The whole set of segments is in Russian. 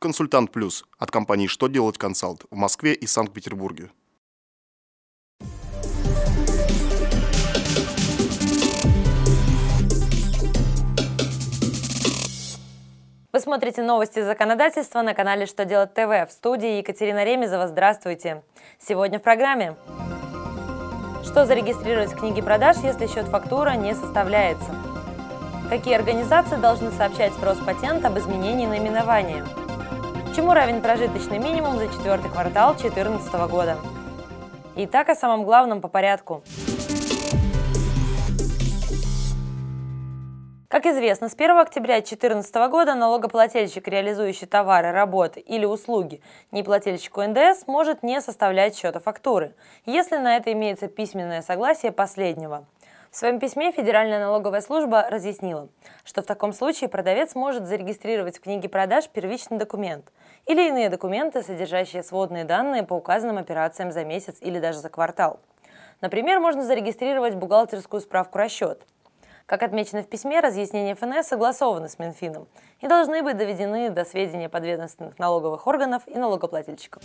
«Консультант Плюс» от компании «Что делать консалт» в Москве и Санкт-Петербурге. Вы смотрите новости законодательства на канале «Что делать ТВ» в студии Екатерина Ремезова. Здравствуйте! Сегодня в программе. Что зарегистрировать в книге продаж, если счет фактура не составляется? Какие организации должны сообщать в Роспатент об изменении наименования? Чему равен прожиточный минимум за четвертый квартал 2014 года? Итак, о самом главном по порядку. Как известно, с 1 октября 2014 года налогоплательщик, реализующий товары, работы или услуги, не плательщику НДС, может не составлять счета фактуры, если на это имеется письменное согласие последнего. В своем письме Федеральная налоговая служба разъяснила, что в таком случае продавец может зарегистрировать в книге продаж первичный документ или иные документы, содержащие сводные данные по указанным операциям за месяц или даже за квартал. Например, можно зарегистрировать бухгалтерскую справку-расчет – как отмечено в письме, разъяснения ФНС согласованы с Минфином и должны быть доведены до сведения подведомственных налоговых органов и налогоплательщиков.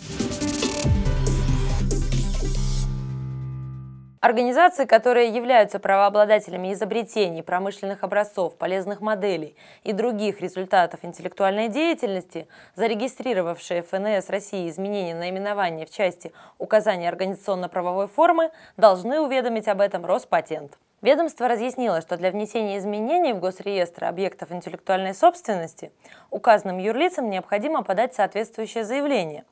Организации, которые являются правообладателями изобретений, промышленных образцов, полезных моделей и других результатов интеллектуальной деятельности, зарегистрировавшие ФНС России изменения наименования в части указания организационно-правовой формы, должны уведомить об этом Роспатент. Ведомство разъяснило, что для внесения изменений в госреестр объектов интеллектуальной собственности указанным юрлицам необходимо подать соответствующее заявление.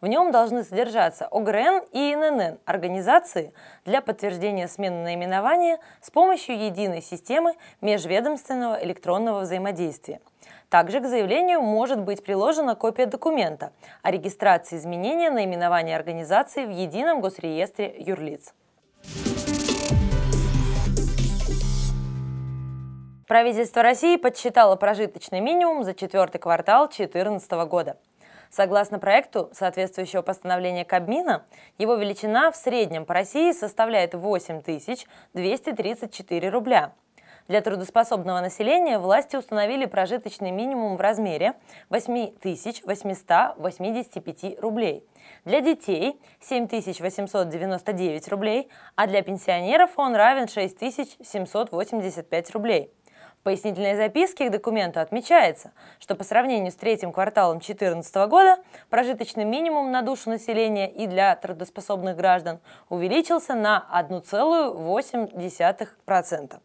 В нем должны содержаться ОГРН и ИНН организации для подтверждения смены наименования с помощью единой системы межведомственного электронного взаимодействия. Также к заявлению может быть приложена копия документа о регистрации изменения наименования организации в едином госреестре юрлиц. Правительство России подсчитало прожиточный минимум за четвертый квартал 2014 года. Согласно проекту соответствующего постановления Кабмина, его величина в среднем по России составляет 8 234 рубля. Для трудоспособного населения власти установили прожиточный минимум в размере 8 885 рублей. Для детей 7 899 рублей, а для пенсионеров он равен 6 785 рублей. В пояснительной записке к документу отмечается, что по сравнению с третьим кварталом 2014 года прожиточный минимум на душу населения и для трудоспособных граждан увеличился на 1,8%.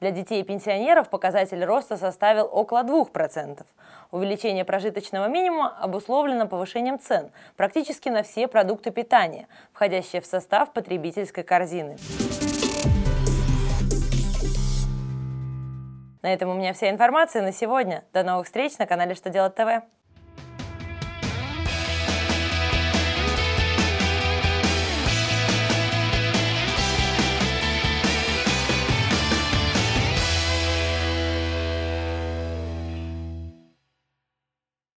Для детей и пенсионеров показатель роста составил около 2%. Увеличение прожиточного минимума обусловлено повышением цен практически на все продукты питания, входящие в состав потребительской корзины. На этом у меня вся информация на сегодня. До новых встреч на канале «Что делать ТВ».